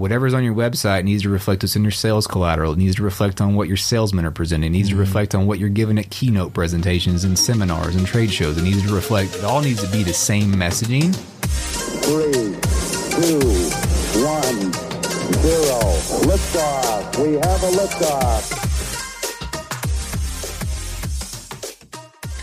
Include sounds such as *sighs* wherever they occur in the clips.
whatever's on your website needs to reflect what's in your sales collateral. It needs to reflect on what your salesmen are presenting. It needs to mm-hmm. reflect on what you're giving at keynote presentations and seminars and trade shows. It needs to reflect. It all needs to be the same messaging. Three, two, one, zero. Liftoff. We have a liftoff.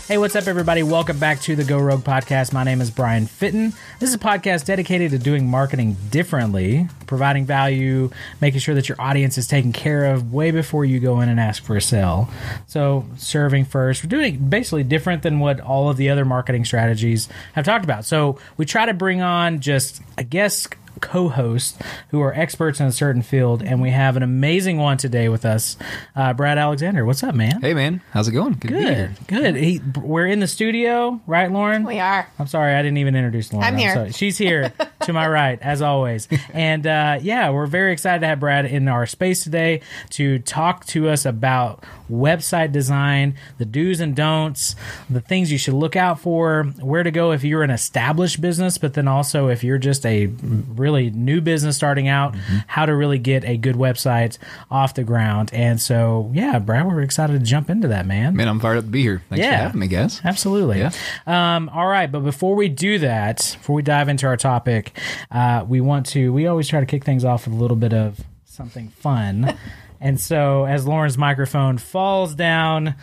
Hey, what's up, everybody? Welcome back to the Go Rogue podcast. My name is Brian Fitton. This is a podcast dedicated to doing marketing differently, providing value, making sure that your audience is taken care of way before you go in and ask for a sale. So, serving first. We're doing basically different than what all of the other marketing strategies have talked about. So, we try to bring on just, I guess, co-hosts who are experts in a certain field, and we have an amazing one today with us, uh, Brad Alexander. What's up, man? Hey, man, how's it going? to be here. Good, good. He, we're in the studio, right, Lauren? We are. I'm sorry, I didn't even introduce Lauren. I'm here. sorry. She's here to my right, as always. And uh, yeah, we're very excited to have Brad in our space today to talk to us about website design, the do's and don'ts, the things you should look out for, where to go if you're an established business, but then also if you're just a really new business starting out, how to really get a good website off the ground. And so, yeah, Brad, we're excited to jump into that, man. Man, I'm fired up to be here. Thanks Yeah. for having me, guys. Absolutely. Yeah. Um, all right, but before we do that, before we dive into our topic, uh, we want to. We always try to kick things off with a little bit of something fun, *laughs* and so as Lauren's microphone falls down,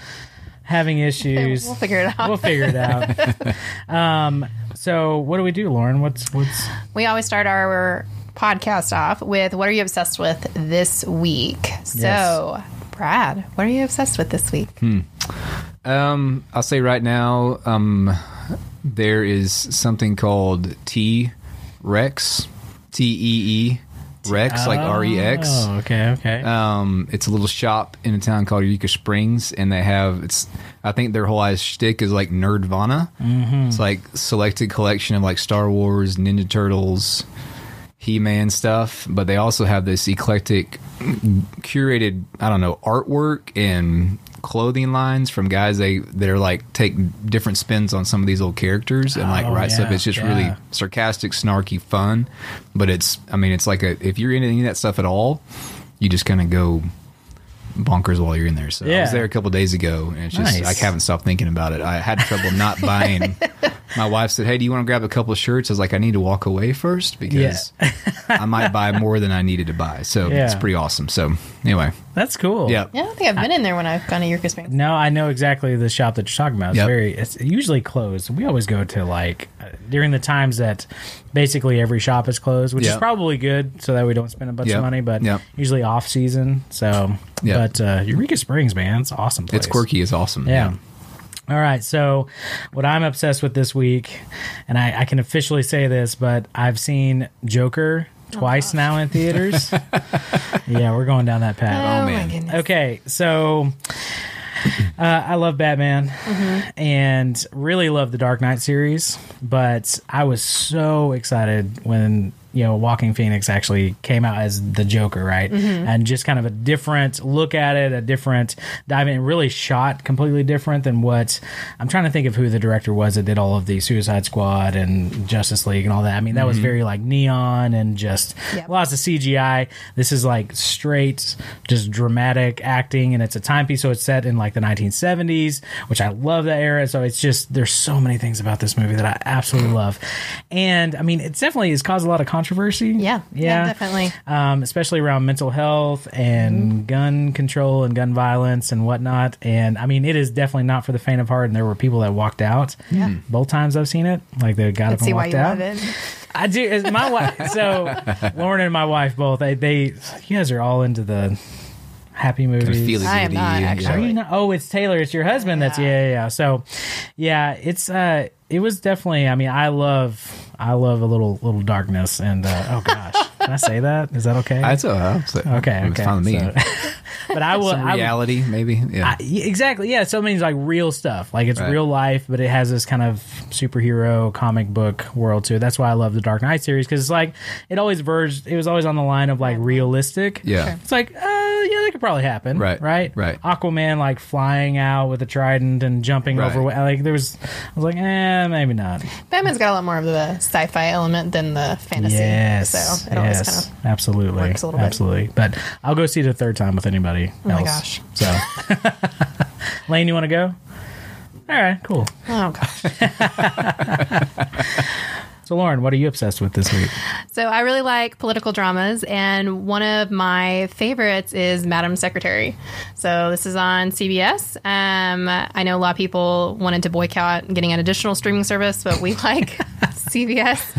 having issues, We'll figure it out. We'll figure it out. *laughs* um, so what do we do, Lauren? What's what's We always start our podcast off with what are you obsessed with this week? So, Brad, what are you obsessed with this week? Um, I'll say right now, um, there is something called T Rex, T E E Rex, like R E X. Oh, okay, okay. Um, it's a little shop in a town called Eureka Springs, and they have it's. I think their whole eyes shtick is like Nerdvana. Mm-hmm. It's like selected collection of like Star Wars, Ninja Turtles, He Man stuff, but they also have this eclectic, curated. I don't know artwork and clothing lines from guys they they're like take different spins on some of these old characters and like Oh, write stuff. It's just yeah. really sarcastic, snarky, fun. But it's I mean it's like a if you're into any of that stuff at all, you just kind of go bonkers while you're in there. So I was there a couple days ago, and it's just Nice. I haven't stopped thinking about it. I had trouble not buying. *laughs* My wife said, "Hey, do you want to grab a couple of shirts?" I was like, "I need to walk away first because I might buy more than I needed to buy." So Yeah. it's pretty awesome. So anyway, That's cool. yeah, Yeah, I don't think I've been in there when I've gone to Eureka Springs. No, I know exactly the shop that you're talking about. It's Yep. very, it's usually closed. We always go to like uh, during the times that basically every shop is closed, which is Yep. probably good so that we don't spend a bunch Yep. of money. But Yep. usually off season. So, Yep. but uh, Eureka Springs, man, it's an awesome. Place. it's quirky. It's awesome. Yeah. All right. So, what I'm obsessed with this week, and I, I can officially say this, but I've seen Joker twice now in theaters. *laughs* yeah, we're going down that path. Oh, man. my. Okay, so uh, I love Batman and really love the Dark Knight series, but I was so excited when you know Joaquin Phoenix actually came out as the Joker, right? Mm-hmm. And just kind of a different look at it, a different dive in, really shot completely different than what I'm trying to think of who the director was that did all of the Suicide Squad and Justice League and all that. I mean, that was mm-hmm. very like neon and just Yep. lots of CGI. This is like straight, just dramatic acting, and it's a timepiece, so it's set in like the 1970s, which I love that era. So it's just there's so many things about this movie that I absolutely love, and I mean, it definitely has caused a lot of controversy. Yeah, yeah, definitely. um, especially around mental health and gun control and gun violence and whatnot. And I mean, it is definitely not for the faint of heart. And there were people that walked out. Yeah. Both times I've seen it, like they got Let's up see and why walked you out. love it. *laughs* I do. As my wife. So *laughs* Lauren and my wife both. They, they, you guys are all into the happy movies. Kind of feely I am not, actually. Are you not? Oh, it's Taylor. It's your husband. That's yeah, yeah, yeah. So, yeah, it's uh, it was definitely. I mean, I love, I love a little little darkness. And uh, oh gosh, *laughs* can I say that? Is that okay? That's a okay. It's okay. fine with me. So- *laughs* but I will. Some I, reality, maybe. Yeah. I, exactly. Yeah. So it means like real stuff. Like it's Right. real life, but it has this kind of superhero comic book world to it. That's why I love the Dark Knight series because it's like it always verged. It was always on the line of like realistic. Yeah. Sure. It's like, uh, yeah, they could probably happen. Right, Right. right. Aquaman like flying out with a trident and jumping Right. over. Like there was, I was like, eh, maybe not. Batman's got a lot more of the sci-fi element than the fantasy. Yes. So it always yes. kind of absolutely. works a little bit. absolutely. But I'll go see it a third time with anybody Oh my gosh. So, *laughs* Lane, you want to go? All right, cool. Oh gosh. *laughs* So, Lauren, what are you obsessed with this week? So I really like political dramas, and one of my favorites is Madam Secretary. So this is on CBS. Um, I know a lot of people wanted to boycott getting an additional streaming service, but we *laughs* like CBS,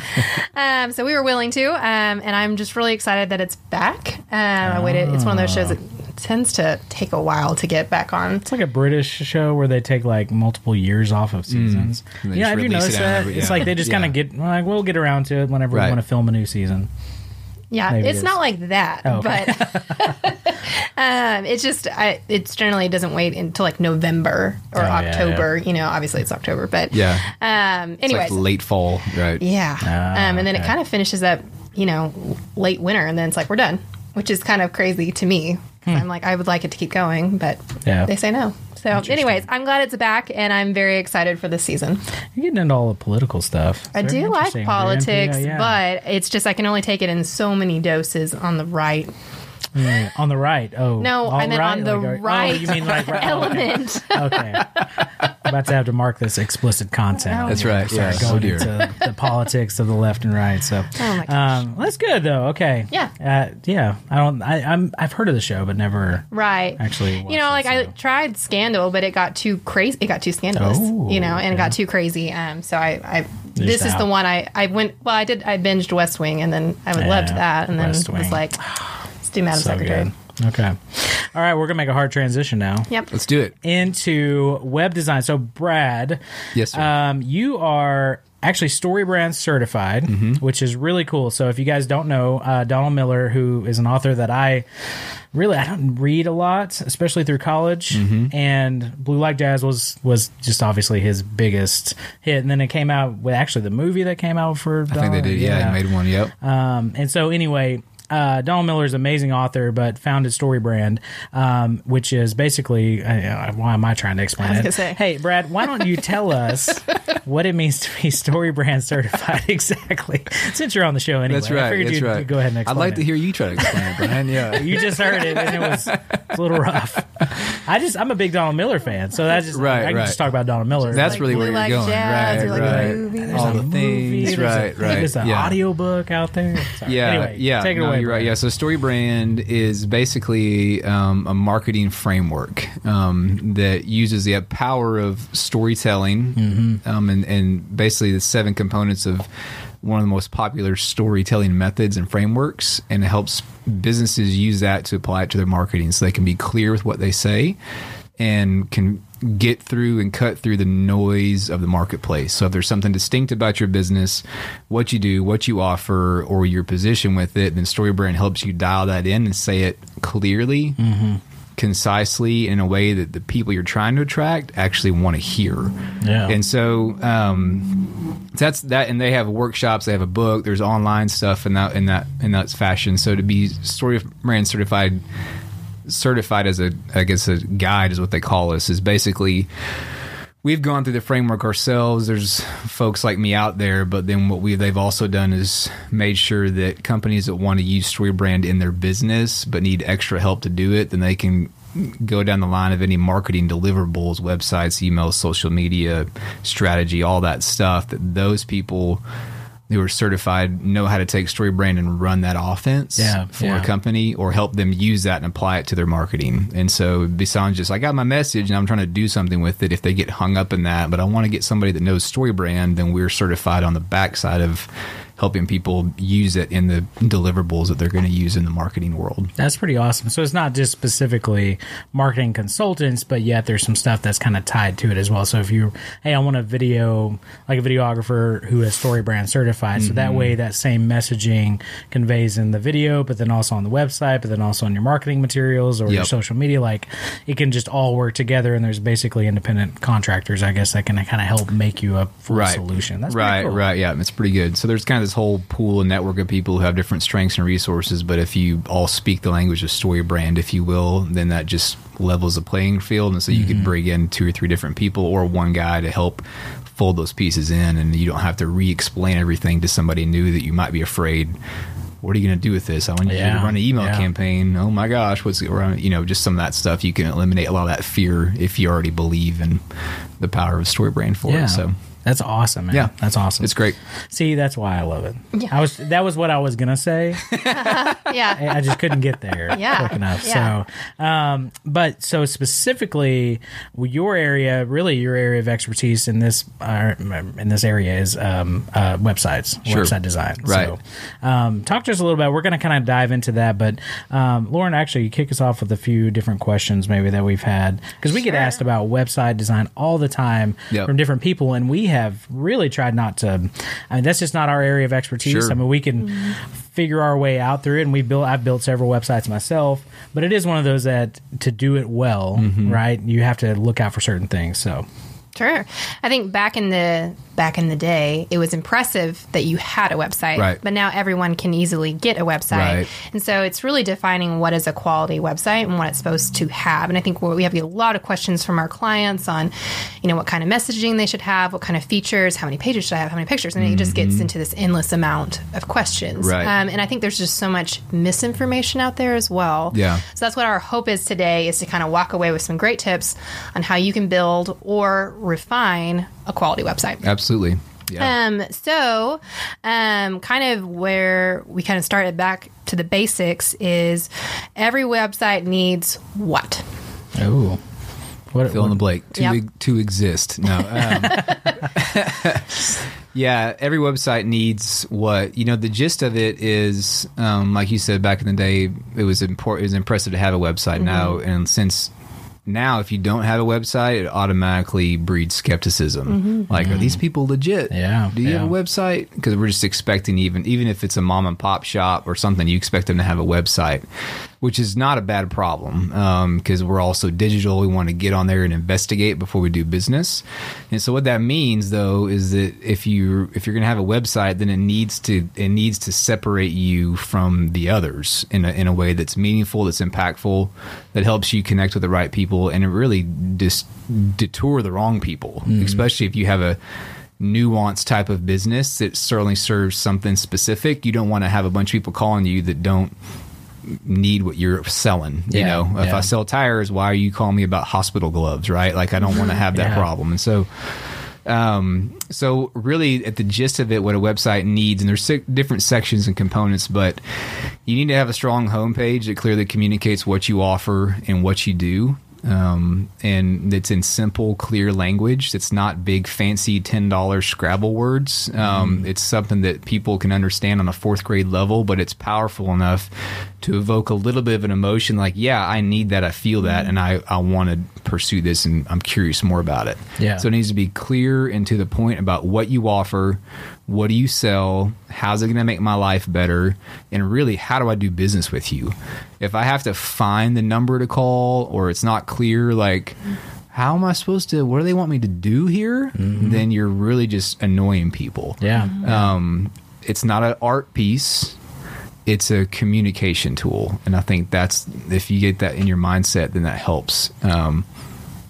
um, so we were willing to. Um, and I'm just really excited that it's back. Um, I waited. It's one of those shows that tends to take a while to get back on. It's like a British show where they take like multiple years off of seasons. And they Yeah, just have you release it that? every- It's like they just kind of get like we'll get around to it whenever we want to film a new season. Yeah, Maybe it's is. not like that, Oh, okay. but *laughs* um, it's just I, it's generally doesn't wait until like November or Oh, yeah, yeah. October. You know, obviously it's October, but Yeah. Um, It's anyways, like late fall, right? yeah, Ah, um, and then it kind of finishes up, you know, late winter, and then it's like we're done, which is kind of crazy to me. 'Cause I'm like I would like it to keep going, but Hmm. Yeah. they say no. So, anyways, I'm glad it's back, and I'm very excited for this season. You're getting into all the political stuff. It's I do like politics, into- yeah. but it's just I can only take it in so many doses on the right Yeah, on the right. Oh No, I all meant on the Like, oh, right you mean like right, oh, okay. element. Okay. I'm about to have to mark this explicit content. That's right. Start Yeah. going Oh, dear. into the politics of the left and right. So, Oh my gosh. um, that's good though. Okay. Yeah. Uh, yeah. I don't. I, I'm. I've heard of the show, but never Right. actually. you know, like it, I so. tried Scandal, but it got too crazy. It got too scandalous, Oh, you know, and it got too crazy. Um, so I, I You're this just is the one I, I went. Well, I did. I binged West Wing, and then I Yeah, loved that, and then West was like, let's *gasps* *sighs* do Madam So Secretary. good. Okay. All right, we're gonna make a hard transition now. Yep. Let's do it. into web design. So, Brad, Yes, sir. um, you are actually StoryBrand certified, Mm-hmm. which is really cool. So, if you guys don't know, uh, Donald Miller, who is an author that I really I don't read a lot, especially through college, Mm-hmm. and Blue Like Jazz was was just obviously his biggest hit, and then it came out with actually the movie that came out for. I think they did. Yeah, they made one. Yep. Um, and so anyway, uh, Donald Miller is an amazing author, but founded StoryBrand, um, which is basically uh, why am I trying to explain I was it? say. Hey, Brad, why don't you tell us *laughs* what it means to be StoryBrand certified *laughs* exactly? Since you're on the show anyway, That's I right. figured That's you'd right. go ahead and explain. I'd like it. to hear you try to explain it, Brian. Yeah. *laughs* You just heard it, and it was, it's a little rough. I just I'm a big Donald Miller fan, so that's just Right, I can right. just talk about Donald Miller. That's Like really Blue where Like you're going. Jazz, right, like right. movies. All the movie, things. there's a- Right, right. There's an yeah. audiobook out there. Sorry. *laughs* Yeah, Anyway, yeah. Take it no, away. You're right. Yeah. So StoryBrand is basically um, a marketing framework um, that uses the power of storytelling Mm-hmm. um, and, and basically the seven components of one of the most popular storytelling methods and frameworks, and it helps businesses use that to apply it to their marketing, so they can be clear with what they say and can get through and cut through the noise of the marketplace. So if there's something distinct about your business, what you do, what you offer, or your position with it, then StoryBrand helps you dial that in and say it clearly, mm-hmm. Concisely, in a way that the people you're trying to attract actually want to hear. Yeah. And so um, that's that. And they have workshops. They have a book. There's online stuff in that in that in that fashion. So to be story StoryBrand certified certified as a I guess a guide is what they call us is basically we've gone through the framework ourselves. There's folks like me out there but then what we they've also done is made sure that companies that want to use StoryBrand in their business but need extra help to do it then they can go down the line of any marketing deliverables websites emails social media strategy all that stuff that those people who are certified know how to take StoryBrand and run that offense Yeah, for yeah. a company or help them use that and apply it to their marketing. And so besides just I got my message and I'm trying to do something with it, if they get hung up in that, but I want to get somebody that knows StoryBrand, then we're certified on the backside of helping people use it in the deliverables that they're going to use in the marketing world. That's pretty awesome. So it's not just specifically marketing consultants, but yet there's some stuff that's kind of tied to it as well. So if you, hey, I want a video, like a videographer who is StoryBrand certified, so Mm-hmm. that way that same messaging conveys in the video, but then also on the website, but then also on your marketing materials or your social media. Like it can just all work together, and there's basically independent contractors, I guess, that can kind of help make you a full right solution. That's right cool. right yeah it's pretty good so there's kind of this whole pool and network of people who have different strengths and resources. But if you all speak the language of StoryBrand, if you will, then that just levels the playing field. And so you could mm-hmm. bring in two or three different people or one guy to help fold those pieces in, and you don't have to re-explain everything to somebody new that you might be afraid. What are you going to do with this? I want you Yeah, to run an email yeah. campaign. Oh my gosh, what's around? You know, just some of that stuff. You can eliminate a lot of that fear if you already believe in the power of StoryBrand for Yeah. it. So That's awesome, man. Yeah. That's awesome. it's great. See, that's why I love it. Yeah. I was that was what I was gonna say. *laughs* Yeah. I just couldn't get there Yeah. quick enough. Yeah. So, um, but so specifically, your area, really your area of expertise in this uh, in this area is um, uh, websites, Sure. website design. Right. So, um, talk to us a little bit. We're going to kind of dive into that, but um, Lauren, actually, you kick us off with a few different questions maybe that we've had because we get asked about website design all the time Yep. from different people, and we have really tried not to. I mean, that's just not our area of expertise. Sure. I mean, we can figure our way out through it, and we built. I've built several websites myself, but it is one of those that to do it well, Mm-hmm. right? You have to look out for certain things. So, Sure. I think back in the back in the day, it was impressive that you had a website. Right. But now everyone can easily get a website. Right. And so it's really defining what is a quality website and what it's supposed to have. And I think we have a lot of questions from our clients on, you know, what kind of messaging they should have, what kind of features, how many pages should I have, how many pictures, and it just gets into this endless amount of questions. Mm-hmm. Right. Um, and I think there's just so much misinformation out there as well. Yeah. So that's what our hope is today is to kind of walk away with some great tips on how you can build or refine a quality website. Absolutely. Yeah. Um, so, um, kind of where we kind of started back to the basics is every website needs what? oh, what, Fill in the blank. To, Yep. e- to exist. No. Um, *laughs* yeah, every website needs what you know. The gist of it is, um, like you said back in the day, it was important. It was impressive to have a website. Now, and since now, if you don't have a website, it automatically breeds skepticism. Mm-hmm. Like, are these people legit? Yeah, Do you have a website? Because we're just expecting even even if it's a mom and pop shop or something, you expect them to have a website, which is not a bad problem um, because we're also digital. We want to get on there and investigate before we do business. And so what that means though is that if you if you're going to have a website, then it needs to it needs to separate you from the others in a, in a way that's meaningful, that's impactful, that helps you connect with the right people, and it really just detour the wrong people, mm-hmm. especially if you have a nuanced type of business that certainly serves something specific. You don't want to have a bunch of people calling you that don't need what you're selling. You Yeah, know, if yeah. I sell tires, why are you calling me about hospital gloves? Right? Like I don't want to have that Yeah. problem. And so, um, so really, at the gist of it, what a website needs, and there's different sections and components, but you need to have a strong homepage that clearly communicates what you offer and what you do. Um, and it's in simple, clear language. It's not big, fancy ten dollars Scrabble words. Um, It's something that people can understand on a fourth grade level, but it's powerful enough to evoke a little bit of an emotion. Like, yeah, I need that. I feel that, and I I want to pursue this, and I'm curious more about it. Yeah. So it needs to be clear and to the point about what you offer, what do you sell, how's it going to make my life better, and really how do I do business with you? If I have to find the number to call or it's not clear, like how am I supposed to? What do they want me to do here? Then you're really just annoying people. yeah, Um, it's not an art piece. It's a communication tool, and I think that's if you get that in your mindset, then that helps. Um,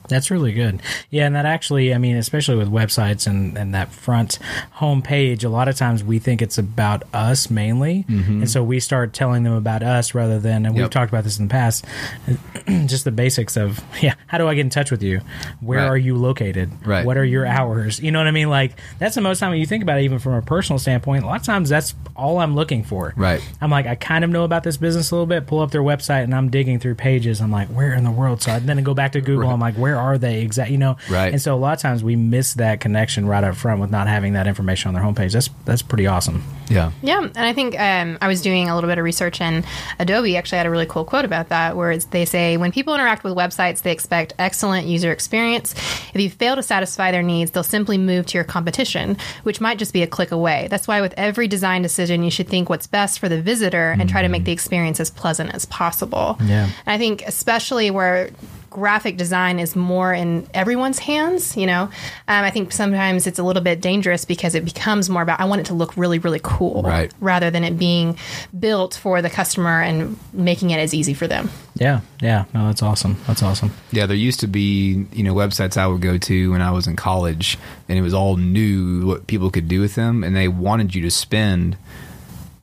That's really good. Yeah, and that actually, I mean, especially with websites and, and that front home page, a lot of times we think it's about us mainly. And so we start telling them about us rather than, and we've Mm-hmm. Talked about this in the past, *clears throat* just the basics of, *laughs* yeah, how do I get in touch with you? Where Right. are you located? Right. What are your hours? You know what I mean? Like, that's the most time when you think about it, even from a personal standpoint, a lot of times that's all I'm looking for. Right. I'm like, I kind of know about this business a little bit, pull up their website, and I'm digging through pages. I'm like, where in the world? So I then I go back to Google. Right. I'm like, where are they exactly? You know, Right. And so a lot of times we miss that connection right up front with not having that information on their homepage. That's that's pretty awesome. yeah. Yeah, and I think um, I was doing a little bit of research, and Adobe actually had a really cool quote about that, where it's, they say when people interact with websites, they expect excellent user experience. If you fail to satisfy their needs, they'll simply move to your competition, which might just be a click away. That's why with every design decision, you should think what's best for the visitor and try to make the experience as pleasant as possible. Yeah. And I think especially where graphic design is more in everyone's hands, you know, um, I think sometimes it's a little bit dangerous because it becomes more about I want it to look really, really cool, Right. rather than it being built for the customer and making it as easy for them. Yeah, yeah. No, that's awesome. That's awesome. Yeah, there used to be, you know, websites I would go to when I was in college, and it was all new what people could do with them, and they wanted you to spend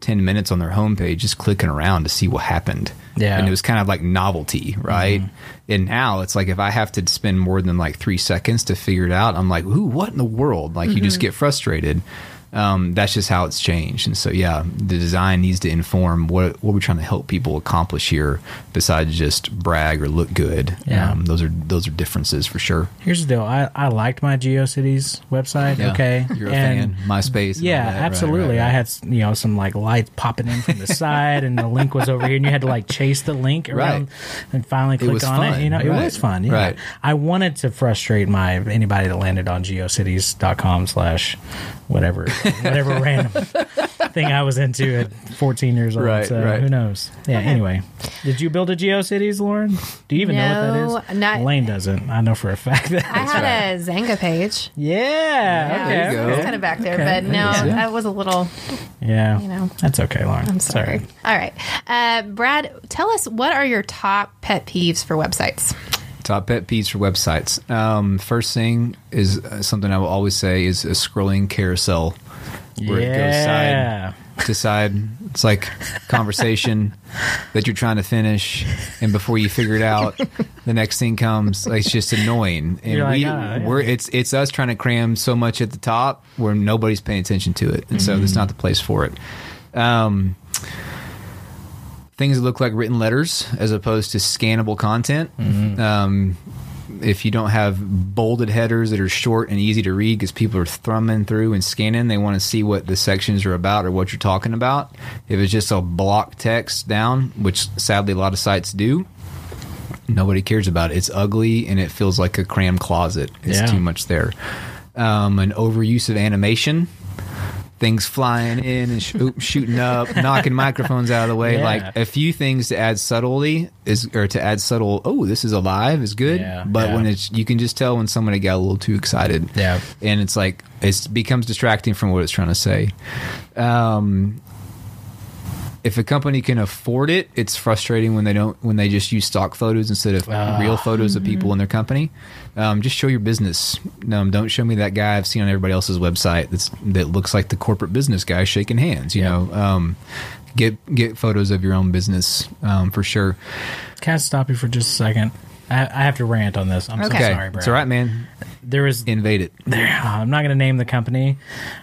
10 minutes on their homepage just clicking around to see what happened. Yeah. And it was kind of like novelty, right? Mm-hmm. And now it's like if I have to spend more than like three seconds to figure it out, I'm like, ooh, what in the world? Like you just mm-hmm. get frustrated. Um, that's just how it's changed. And so, yeah, the design needs to inform what, what we're trying to help people accomplish here besides just brag or look good. Yeah. Um, those are those are differences for sure. Here's the deal. I, I liked my GeoCities website. Yeah. Okay, *laughs* You're a And- fan. MySpace. and Yeah, that. Right, absolutely. right, I had you know some like lights popping in from the *laughs* side, and the link was over here, and you had to like chase the link around and finally click on fun, it. You know, it right, was fun. Yeah. right. I wanted to frustrate my anybody that landed on geocities.com slash whatever whatever *laughs* random thing I was into at 14 years old. Right, so right. who knows? Yeah. Anyway, did you build a GeoCities, Lauren? Do you even know what that is? not- Lane doesn't. I know for a fact that. I had a Xanga page. yeah. there you Okay. go. okay. kind of back there, Okay. but no, Yeah. that was a little. Yeah. You know. That's okay, Lauren. I'm It's all sorry. All right, uh, Brad, tell us what are your top pet peeves for websites? Top pet peeves for websites. Um, first thing is uh, something I will always say is a scrolling carousel where it goes Yeah. side to side. It's like conversation *laughs* that you're trying to finish, and before you figure it out, the next thing comes. Like, it's just annoying, and like, we "Ah, yeah." we're it's it's us trying to cram so much at the top where nobody's paying attention to it, and so Mm-hmm. it's not the place for it. Um, things that look like written letters as opposed to scannable content. Mm-hmm. Um, if you don't have bolded headers that are short and easy to read because people are thumbing through and scanning, they want to see what the sections are about or what you're talking about. If it's just a block text down, which sadly a lot of sites do, nobody cares about it. It's ugly and it feels like a cram closet. It's Yeah. too much there. Um, an overuse of animation. Things flying in and sh- oop, shooting up, *laughs* knocking microphones out of the way. Yeah. Like a few things to add subtlety is, or to add subtle. Oh, this is alive is good. Yeah, but yeah. when it's, you can just tell when somebody got a little too excited. Yeah. and it's like it becomes distracting from what it's trying to say. Um, if a company can afford it, it's frustrating when they don't when they just use stock photos instead of Ah. real photos of people in their company. Um, just show your business. Um, don't show me that guy I've seen on everybody else's website that's that looks like the corporate business guy shaking hands. You Yeah. know, um, get get photos of your own business um, for sure. Can I stop you for just a second? I, I have to rant on this. I'm Okay. so Okay, sorry, Brad. it's all right, man. There was Invade it. there, I'm not going to name the company,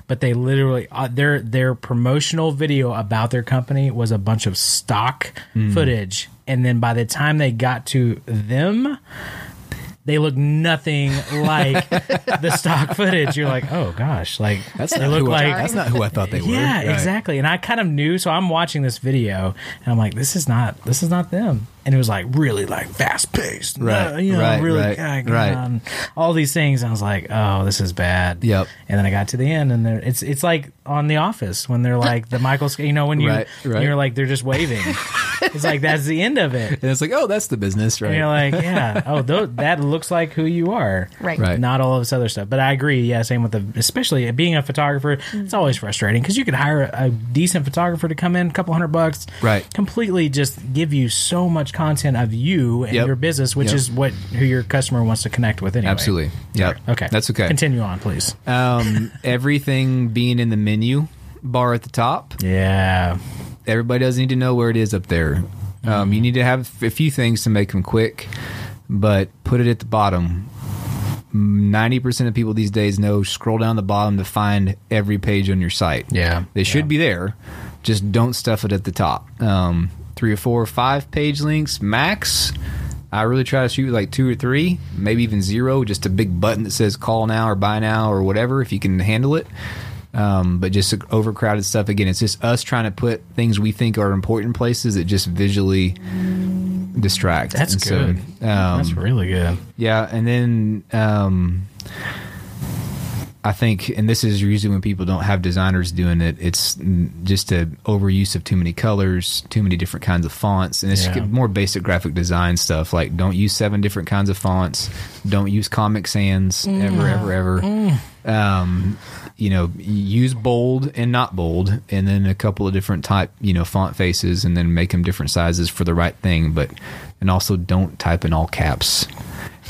but they literally uh, their their promotional video about their company was a bunch of stock Hmm. footage, and then by the time they got to them. They look nothing like *laughs* the stock footage. You're like, oh gosh, like That's they not look who like I, that's not who I thought they were. yeah, Right. exactly. And I kind of knew, so I'm watching this video, and I'm like, this is not, this is not them. And it was like really like fast paced, Right, You know, right, really, right, God, right. God, all these things. And I was like, oh, this is bad. Yep. And then I got to the end, and it's it's like on The Office when they're like the Michael, you know, when you Right, right. you're like they're just waving. *laughs* it's like that's the end of it. And it's like, oh, that's the business, right? And you're like, *laughs* yeah, oh, tho- that looks like who you are. Right. Right. Not all of this other stuff. But I agree. Yeah, same with the, especially being a photographer, it's always frustrating because you could hire a, a decent photographer to come in, a couple hundred bucks, Right. Completely just give you so much content of you and Yep. your business, which Yep. is what who your customer wants to connect with anyway. Absolutely. Yep. Okay. That's okay. Continue on, please. Um, *laughs* everything being in the menu bar at the top. Yeah. Everybody doesn't need to know where it is up there. Um, you need to have a few things to make them quick, but put it at the bottom. Ninety percent of people these days know scroll down the bottom to find every page on your site. Yeah. they should Yeah. be there. Just don't stuff it at the top. Um, three or four or five page links max. I really try to shoot like two or three, maybe even zero. Just a big button that says "call now" or "buy now" or whatever if you can handle it. Um, but just overcrowded stuff again. It's just us trying to put things we think are important places that just visually distract. That's And so, good. um, That's really good. yeah, and then um, I think, and this is usually when people don't have designers doing it, it's mm, just a overuse of too many colors, too many different kinds of fonts, and it's Yeah. more basic graphic design stuff. Like, don't use seven different kinds of fonts. Don't use Comic Sans ever, ever, ever. Um, you know, use bold and not bold, and then a couple of different type, you know, font faces, and then make them different sizes for the right thing. But and also don't type in all caps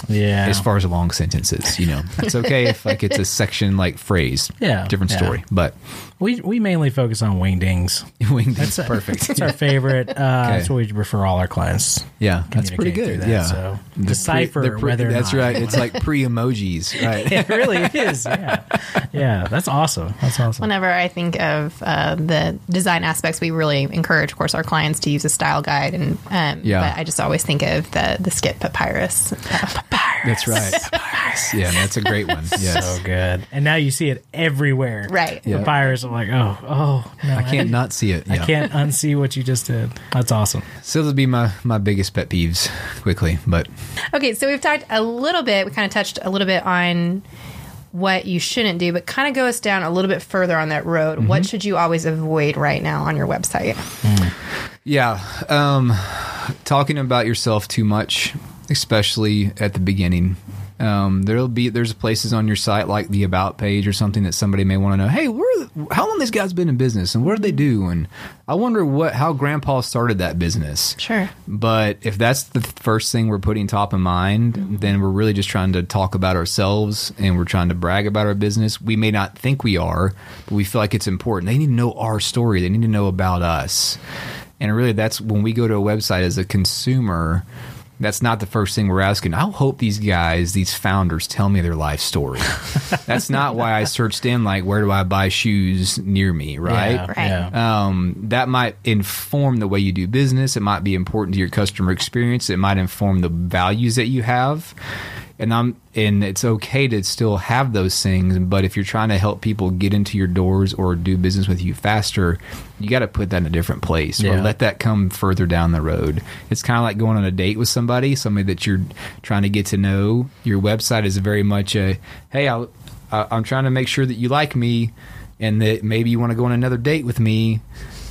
Yeah. as far as long sentences. You know, it's okay if like it's a section like phrase. Yeah, different yeah. story. But we we mainly focus on wingdings. *laughs* winged That's is perfect. That's our favorite. Uh, *laughs* That's what we refer all our clients. yeah, that's pretty communicate good. through that, yeah, so The decipher the whether or that's not. right. It's like *laughs* pre emojis, right? It really is. Yeah, yeah. That's awesome. That's awesome. Whenever I think of uh, the design aspects, we really encourage, of course, our clients to use a style guide, and um, Yeah. But I just always think of the the skit papyrus. papyrus. That's right. yeah, that's a great one. *laughs* Yes. So good. And now you see it everywhere. Right. The Yeah. Papyrus. I'm like, oh, oh, no. I can't not see it. I can't unsee what you just did. That's awesome. So those would be my my biggest pet peeves quickly, but Okay, so we've talked a little bit. We kind of touched a little bit on what you shouldn't do, but kind of go us down a little bit further on that road. Mm-hmm. What should you always avoid right now on your website? Yeah, um, talking about yourself too much, especially at the beginning. Um, there'll be there's places on your site like the about page or something that somebody may want to know. Hey, where how long these guys been in business and what do they do? And I wonder what how Grandpa started that business. Sure. But if that's the first thing we're putting top of mind, then we're really just trying to talk about ourselves and we're trying to brag about our business. We may not think we are, but we feel like it's important. They need to know our story, they need to know about us. And really, that's when we go to a website as a consumer. That's not the first thing we're asking. I hope these guys, these founders, tell me their life story. *laughs* that's not why I searched in like, where do I buy shoes near me, right? Yeah, Right. yeah. um, that might inform the way you do business. It might be important to your customer experience. It might inform the values that you have. And I'm and it's okay to still have those things, but if you're trying to help people get into your doors or do business with you faster, you got to put that in a different place or let that come further down the road. It's kind of like going on a date with somebody, somebody that you're trying to get to know. Your website is very much a, hey, I'll, I- I'm trying to make sure that you like me and that maybe you want to go on another date with me.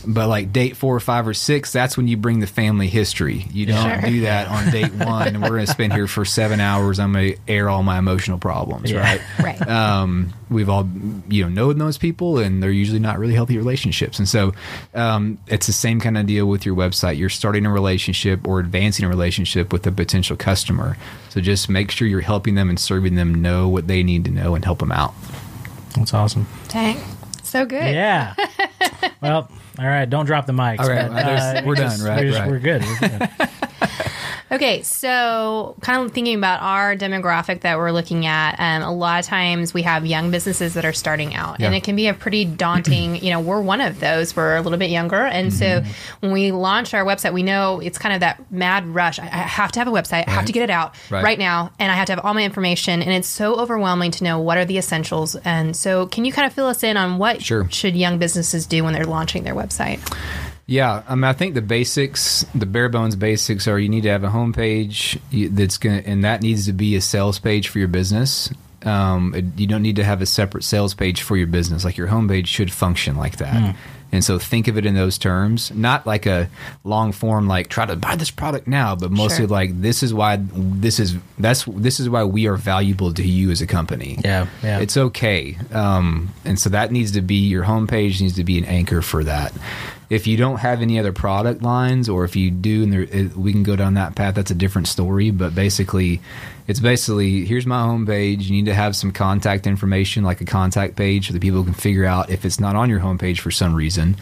But like date four or five or six, that's when you bring the family history. You don't Sure. do that on date *laughs* one. and we're going to spend here for seven hours. I'm going to air all my emotional problems, Yeah. right? *laughs* Right. um, we've all you know known those people and they're usually not really healthy relationships and so um, it's the same kind of deal with your website you're starting a relationship or advancing a relationship with a potential customer so just make sure you're helping them and serving them know what they need to know and help them out That's awesome. Dang. So good. Yeah. *laughs* well, all right. Don't drop the mics. All right, there's- uh, we're done, right, We're, just- right. we're good. We're good. *laughs* Okay, so kind of thinking about our demographic that we're looking at, um, a lot of times we have young businesses that are starting out, and it can be a pretty daunting. *clears throat* you know, we're one of those. We're a little bit younger, and so Mm-hmm. when we launch our website, we know it's kind of that mad rush. I, I have to have a website. I have to get it out Right. right. now, and I have to have all my information. And it's so overwhelming to know what are the essentials. And so, can you kind of fill us in on what Sure. should young businesses do when they're launching their website? Yeah, I mean, I think the basics, the bare bones basics, are you need to have a homepage that's gonna, and that needs to be a sales page for your business. Um, it- you don't need to have a separate sales page for your business. Like your homepage should function like that. And so think of it in those terms, not like a long form, like try to buy this product now, but mostly Sure. like this is why this is that's this is why we are valuable to you as a company. Yeah, yeah. It's okay. Um, and so that needs to be your homepage needs to be an anchor for that. If you don't have any other product lines, or if you do, and there, we can go down that path, that's a different story. But basically, it's basically here's my homepage. You need to have some contact information, like a contact page, so that people can figure out if it's not on your homepage for some reason.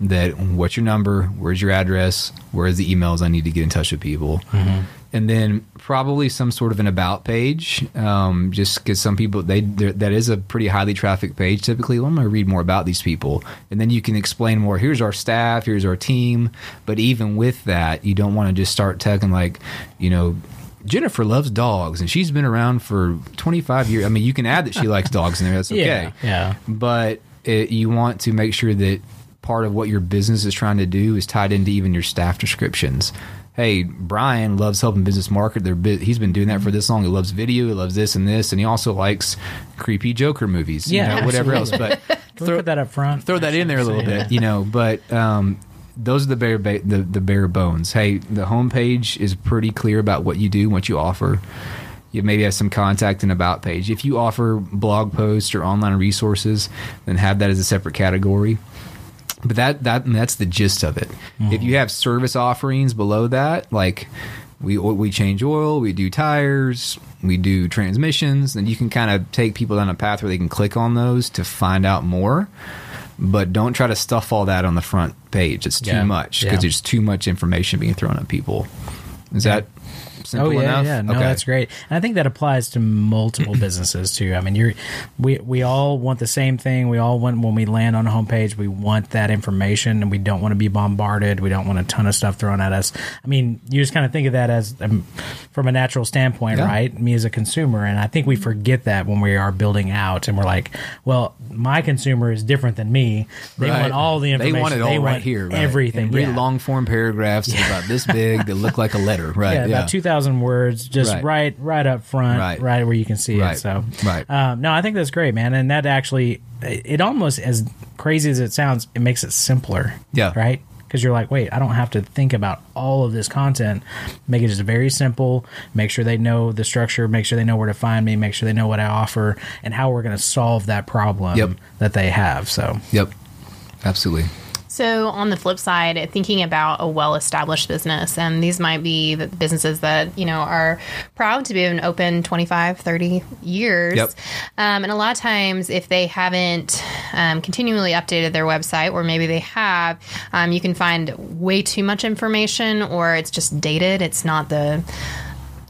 That what's your number? Where's your address? Where's the emails I need to get in touch with people? Mm-hmm. And then probably some sort of an about page um, just because some people they that is a pretty highly trafficked page typically well, i'm going to read more about these people and then you can explain more here's our staff here's our team but even with that you don't want to just start talking like you know Jennifer loves dogs and she's been around for 25 years. I mean, you can add that she likes dogs in there. That's *laughs* okay Yeah, yeah. but it, you want to make sure that part of what your business is trying to do is tied into even your staff descriptions. Hey, Brian loves helping business market. Their bu- he's been doing that for this long. He loves video. He loves this and this, and he also likes creepy Joker movies. you Yeah, know, whatever else. But *laughs* throw put that up front? throw that in there a little bit, you know. But um, those are the bare ba- the the bare bones. Hey, the homepage is pretty clear about what you do, what you offer. You maybe have some contact and about page. If you offer blog posts or online resources, then have that as a separate category. But that that that's the gist of it. If you mm-hmm. have service offerings below that, like we we change oil, we do tires, we do transmissions, then you can kind of take people down a path where they can click on those to find out more. But don't try to stuff all that on the front page. It's too Yeah. much because Yeah. there's too much information being thrown at people. Is that simple oh yeah, enough? yeah. No, Okay. that's great. And I think that applies to multiple *clears throat* businesses too. I mean, you're we we all want the same thing. We all want when we land on a homepage, we want that information, and we don't want to be bombarded. We don't want a ton of stuff thrown at us. I mean, you just kind of think of that as um, from a natural standpoint, Yeah. right? Me as a consumer, and I think we forget that when we are building out, and we're like, well, my consumer is different than me. They Right. want all the information. They want it all right want here. Right? Everything. And read yeah. long form paragraphs about this big that look like a letter. Right. *laughs* yeah, about two thousand words, just Right. right. right, up front, Right. right, where you can see Right. it. So, Right. Um, no, I think that's great, man. And that actually, it almost as crazy as it sounds, it makes it simpler. Yeah. right. Because you're like, wait, I don't have to think about all of this content. Make it just very simple. Make sure they know the structure. Make sure they know where to find me. Make sure they know what I offer and how we're going to solve that problem Yep. that they have. So, Yep. Absolutely. So, on the flip side, thinking about a well established business, and these might be the businesses that, you know, are proud to be an open 25, 30 years. Yep. Um, and a lot of times, if they haven't um, continually updated their website, or maybe they have, um, you can find way too much information, or it's just dated. It's not the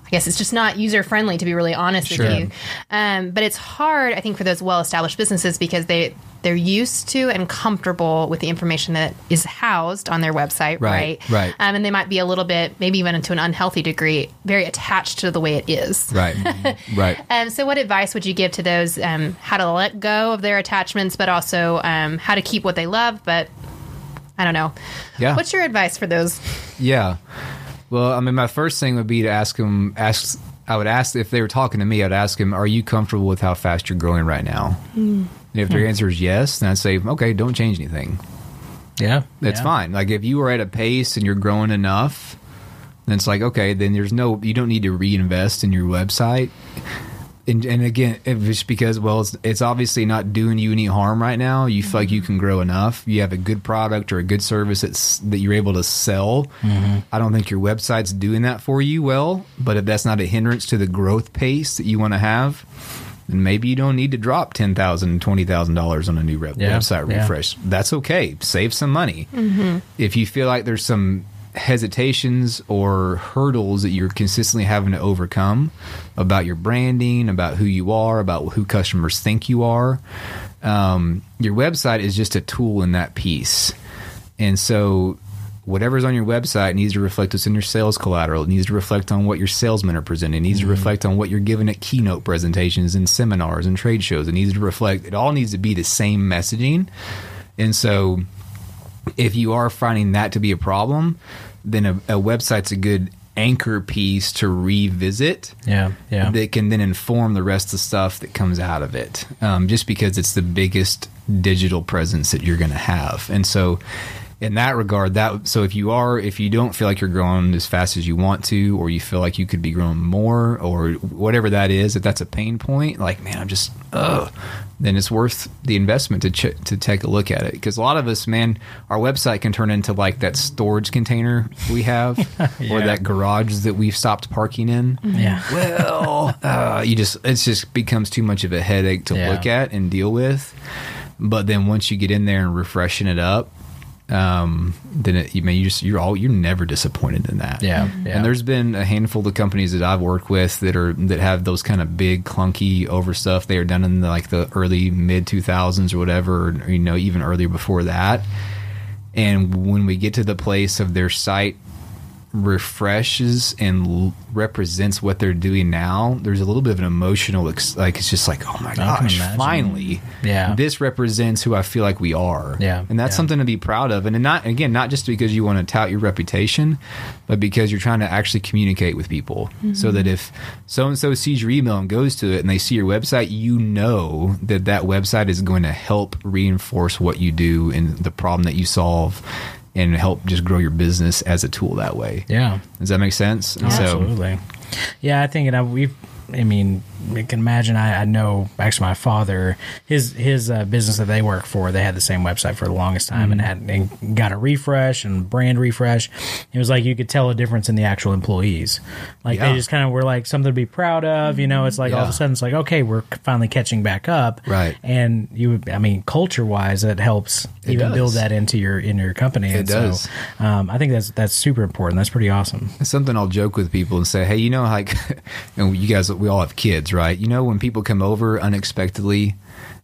I guess it's just not user friendly to be really honest Sure. with you. Um, but it's hard, I think, for those well established businesses because they they're used to and comfortable with the information that is housed on their website, Right, right? right. Um, and they might be a little bit, maybe even to an unhealthy degree, very attached to the way it is. Right. *laughs* right. Um, so, what advice would you give to those um, how to let go of their attachments, but also um, how to keep what they love? But I don't know. Yeah. What's your advice for those? Yeah. Well, I mean, my first thing would be to ask them. Ask. I would ask if they were talking to me. I'd ask them, "Are you comfortable with how fast you're growing right now?" And if their hmm. answer is yes, then I'd say, "Okay, don't change anything. yeah, That's yeah. fine. Like if you are at a pace and you're growing enough, then it's like okay, then there's no. You don't need to reinvest in your website. And, and again, if it's because well, it's, it's obviously not doing you any harm right now. You feel like you mm-hmm. can grow enough. You have a good product or a good service that's that you're able to sell. Mm-hmm. I don't think your website's doing that for you well. But if that's not a hindrance to the growth pace that you want to have, then maybe you don't need to drop ten thousand, twenty thousand dollars on a new re- Yeah, website yeah. refresh. That's okay. Save some money. If you feel like there's some hesitations or hurdles that you're consistently having to overcome about your branding, about who you are, about who customers think you are, um, your website is just a tool in that piece. And so, whatever's on your website needs to reflect what's in your sales collateral. It needs to reflect on what your salesmen are presenting. It needs to reflect on what you're giving at keynote presentations and seminars and trade shows. It needs to reflect, it all needs to be the same messaging. And so, if you are finding that to be a problem, then a, a website's a good anchor piece to revisit Yeah, yeah. that can then inform the rest of the stuff that comes out of it. Um, just because it's the biggest digital presence that you're going to have, and so in that regard, that so if you are if you don't feel like you're growing as fast as you want to, or you feel like you could be growing more, or whatever that is, if that's a pain point, like man, I'm just ugh, then it's worth the investment to ch- to take a look at it because a lot of us, man, our website can turn into like that storage container we have, *laughs* or that garage that we've stopped parking in yeah. *laughs* well, uh, you just it's just becomes too much of a headache to Yeah. look at and deal with. But then once you get in there and refreshing it up, um, then it, you mean you just you're all you're never disappointed in that. Yeah, yeah. And there's been a handful of companies that I've worked with that are that have those kind of big clunky over stuff. They are done in the, like the early mid 2000s or whatever, or, you know, even earlier before that. And when we get to the place of their site refreshes and l- represents what they're doing now, there's a little bit of an emotional, ex- like it's just like, oh my gosh, finally, Yeah. this represents who I feel like we are, Yeah, and that's yeah. something to be proud of, and not again, not just because you want to tout your reputation, but because you're trying to actually communicate with people, so that if so and so sees your email and goes to it, and they see your website, you know that that website is going to help reinforce what you do and the problem that you solve. And help just grow your business as a tool that way. Yeah. Does that make sense? And so, Absolutely. Yeah, I think, and I, uh, we've. I mean, you can imagine. I, I know actually my father, his his uh, business that they work for, they had the same website for the longest time, and had and got a refresh and brand refresh. It was like you could tell a difference in the actual employees. Like Yeah. they just kind of were like something to be proud of. You know, it's like all of a sudden it's like okay, we're finally catching back up. Right. And you, I mean, culture wise, it helps It even does. build that into your in your company. It and does. So, um, I think that's that's super important. That's pretty awesome. It's something I'll joke with people and say, hey, you know, like, *laughs* and you guys, we all have kids, right? You know, when people come over unexpectedly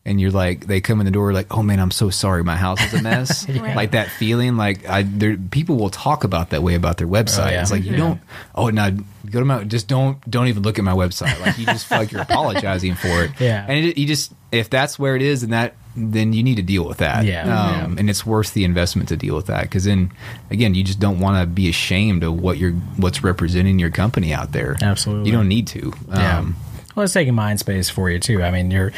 and you're like, they come in the door like, oh man, I'm so sorry, my house is a mess. *laughs* Right. Like that feeling, like, I, there, people will talk about that way about their website. Oh, yeah. It's like, you mm-hmm. don't, oh, now go to my, just don't, don't even look at my website. Like, you just feel like you're *laughs* apologizing for it. Yeah. And it, you just, if that's where it is, and that, then you need to deal with that. Yeah. Um, Yeah. and it's worth the investment to deal with that because then again you just don't want to be ashamed of what you're what's representing your company out there Absolutely. you don't need to Yeah. um, well, it's taking mind space for you too. I mean, you're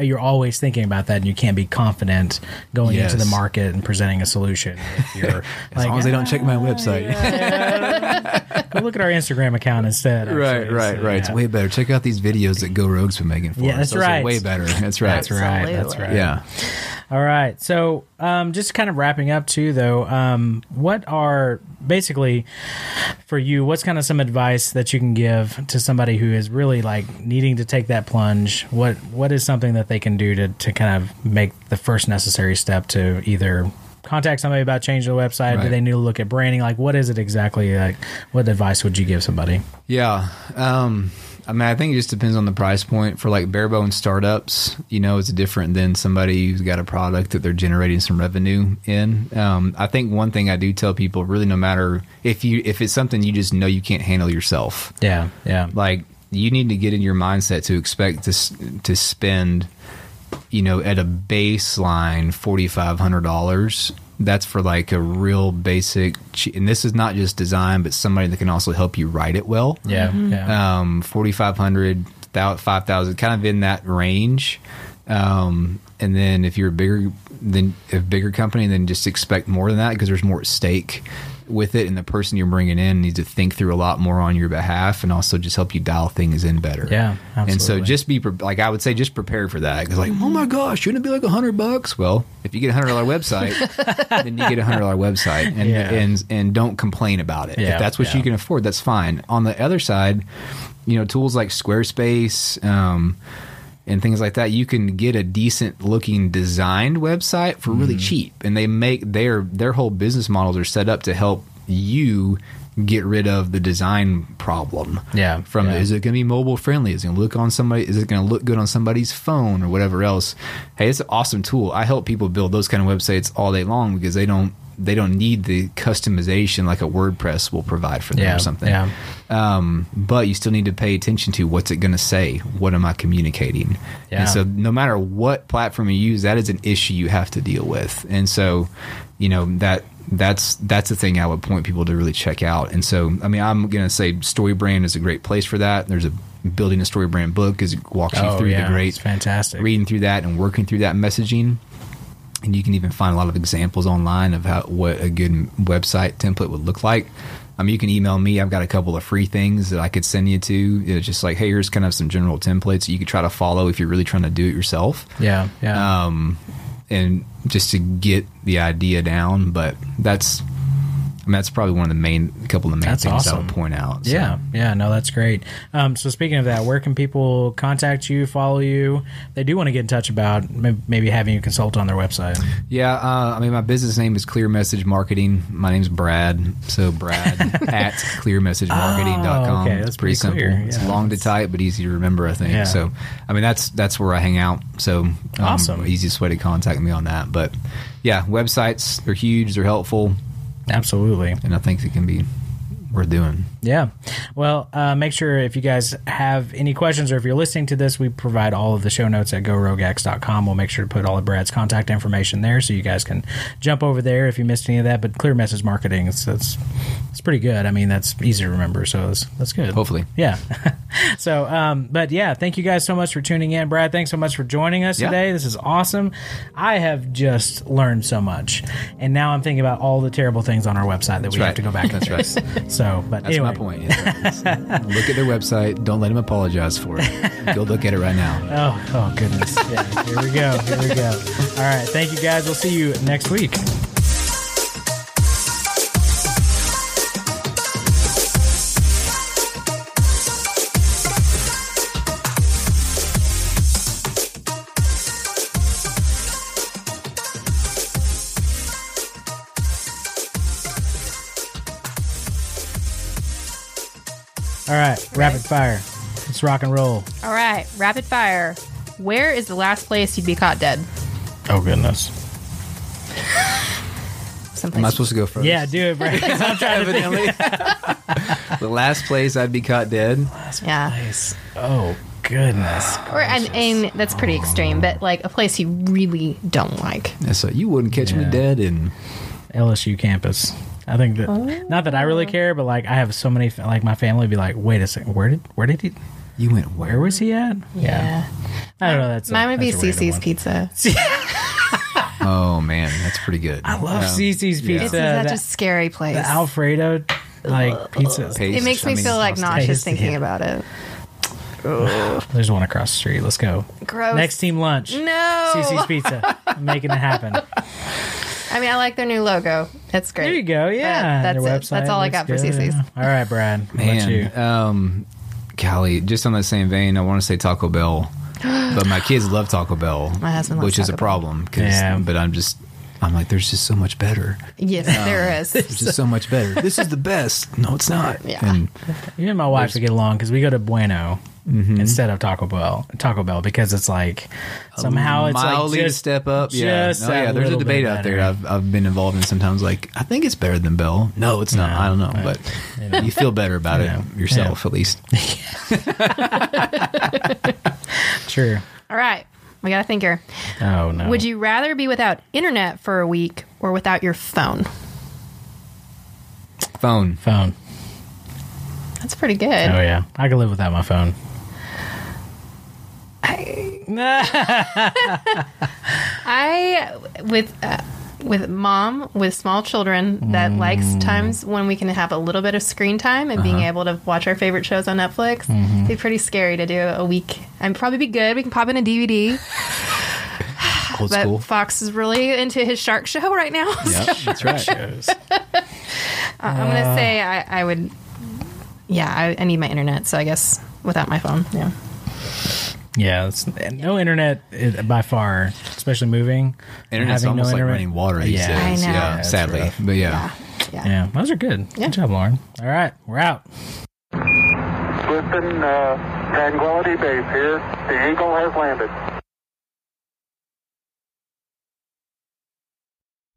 you're always thinking about that, and you can't be confident going into the market and presenting a solution. If *laughs* you're as long as they don't check my ah, website *laughs* go look at our Instagram account instead. actually. right right So, right it's way better check out these videos that go rogue's been making for Yeah, us that's Those are right. way better that's right That's right. That's right. yeah All right. So, um, just kind of wrapping up too, though. Um, what are basically for you? What's kind of some advice that you can give to somebody who is really like needing to take that plunge? What What is something that they can do to to kind of make the first necessary step to either contact somebody about changing the website? Do they need to look at branding? Like, what is it exactly? Like, what advice would you give somebody? Yeah. Um, I mean, I think it just depends on the price point. For like bare bones startups, you know, it's different than somebody who's got a product that they're generating some revenue in. Um, I think one thing I do tell people, really, no matter if you if it's something you just know you can't handle yourself, Yeah. Yeah. like you need to get in your mindset to expect to to spend, you know, at a baseline forty five hundred dollars. That's for like a real basic, and this is not just design, but somebody that can also help you write it well Yeah. Yeah. um, 4,500, 5,000, kind of in that range. Um, and then if you're a bigger, than a bigger company, then just expect more than that because there's more at stake with it. And the person you're bringing in needs to think through a lot more on your behalf and also just help you dial things in better. Yeah, And so just be, pre- like, I would say just prepare for that because like, oh my gosh, shouldn't it be like a hundred bucks? Well, if you get a hundred dollar website, *laughs* then you get a hundred dollar website and, Yeah. and, and don't complain about it. Yeah, if that's what yeah. you can afford, that's fine. On the other side, you know, tools like Squarespace um, and things like that, you can get a decent looking designed website for really Mm-hmm. cheap, and they make their their whole business models are set up to help you get rid of the design problem. Yeah, From yeah. is it going to be mobile friendly? Is it going to look on somebody? Is it going to look good on somebody's phone or whatever else? Hey, it's an awesome tool. I help people build those kind of websites all day long because they don't they don't need the customization like a WordPress will provide for them Yeah, or something. yeah. Um, but you still need to pay attention to what's it going to say? What am I communicating? Yeah. And so no matter what platform you use, that is an issue you have to deal with. And so, you know, that that's that's the thing I would point people to really check out. And so, I mean, I'm going to say StoryBrand is a great place for that. There's a building a StoryBrand book is walks you Oh, through yeah, the great fantastic. reading through that and working through that messaging. And you can even find a lot of examples online of how what a good website template would look like. I mean, you can email me. I've got a couple of free things that I could send you to. It's just like, hey, here's kind of some general templates you could try to follow if you're really trying to do it yourself. Yeah. Yeah. Um, and just to get the idea down. But that's, mean, that's probably one of the main, couple of the main That's things I awesome. would point out. So, Yeah, yeah, no, that's great. Um, so speaking of that, where can people contact you, follow you? They do want to get in touch about maybe having you consult on their website. Yeah, uh, I mean, my business name is Clear Message Marketing. My name's Brad. So Brad *laughs* at clearmessagemarketing.com. Oh, okay, that's it's pretty, pretty clear. simple. It's Yeah, long to type, but easy to remember, I think. Yeah. So, I mean, that's that's where I hang out. So, um, Awesome. Easiest way to contact me on that. But yeah, websites, they're huge, they're helpful, Absolutely. and I think it can be worth doing. Yeah. Well, uh, make sure if you guys have any questions or if you're listening to this, we provide all of the show notes at gorogax.com. We'll make sure to put all of Brad's contact information there so you guys can jump over there if you missed any of that. But clear message marketing, it's, it's, it's pretty good. I mean, that's easy to remember. So that's, that's good. Hopefully. Yeah. *laughs* so, um, but yeah, thank you guys so much for tuning in. Brad, thanks so much for joining us Yeah. today. This is awesome. I have just learned so much. And now I'm thinking about all the terrible things on our website that we have to go back and That's fix. So, but That's anyway. My point. *laughs* look at their website. Don't let them apologize for it. *laughs* Go look at it right now. Oh, oh goodness. Yeah, here we go. Here we go. All right. Thank you guys. We'll see you next week. All right. Rapid fire. Let's rock and roll. All right, rapid fire. Where is the last place you'd be caught dead? Oh, goodness. Someplace. Am I supposed to go first? Yeah, do it, Brad. *laughs* I'm trying to think. Evidently. the last place I'd be caught dead. yeah. Place. Oh, goodness. Or and, and that's pretty extreme, but like a place you really don't like. And so you wouldn't catch me dead in LSU campus. I think that not that I really care, but like I have so many like my family would be like, wait a second, where did where did he you went where? where was he at? Yeah. I don't know. That's a- Mine would be that's a random Cicis. Pizza. *laughs* Oh man, that's pretty good. I love Um, Cicis yeah. pizza. It's such a scary place. the Alfredo like pizza. Paste, it makes me I mean, feel like nauseous tasty, thinking yeah. about it. *sighs* There's one across the street. Let's go. Gross. Next team lunch. No. Cicis Pizza. I'm *laughs* making it happen. I mean, I like their new logo. It's great. There you go. Yeah, that's their it. That's all I looks got for good, Cicis. yeah. All right, Brad. What about you? Man, um, golly, just on that same vein, I want to say Taco Bell, but my kids love Taco Bell, *gasps* My husband loves which is a Taco Bell. problem. 'cause- Yeah. but I'm just, I'm like, there's just so much better. Yes, there is. There's just so much better. This is the best. No, it's not. Yeah. And You and my wife would get along because we go to Bueno Mm-hmm. instead of Taco Bell. Taco Bell because it's like somehow it's mildly like to just step up. Yeah, just no, yeah. There's a little debate out there. I've I've been involved in sometimes. Like I think it's better than Bell. No, it's not. No, I don't know, but, but you know. you feel better about You it know, yourself at least. *laughs* *laughs* True. all right. We got to think here. Oh no. Would you rather be without internet for a week or without your phone? Phone. phone? That's pretty good. Oh yeah, I could live without my phone. I *laughs* with uh, with mom with small children that likes Mm. times when we can have a little bit of screen time and Uh-huh. being able to watch our favorite shows on Netflix. Mm-hmm. It'd be pretty scary to do a week. And probably be good. We can pop in a DVD. *laughs* *sighs* Old But school. Fox is really into his shark show right now. Yep, that's right. Shows. *laughs* I'm gonna say I, I would. Yeah, I, I need my internet, so I guess without my phone. Yeah. Yeah, it's, no internet uh, by far, especially moving. Internet's Having no almost like internet- running water these Yeah. days. I know. Yeah, That's sadly, rough. but yeah. Yeah. Yeah, those are good. Yeah. Good job, Lauren. All right, we're out. Listen, uh, Tranquility Base here. The Eagle has landed.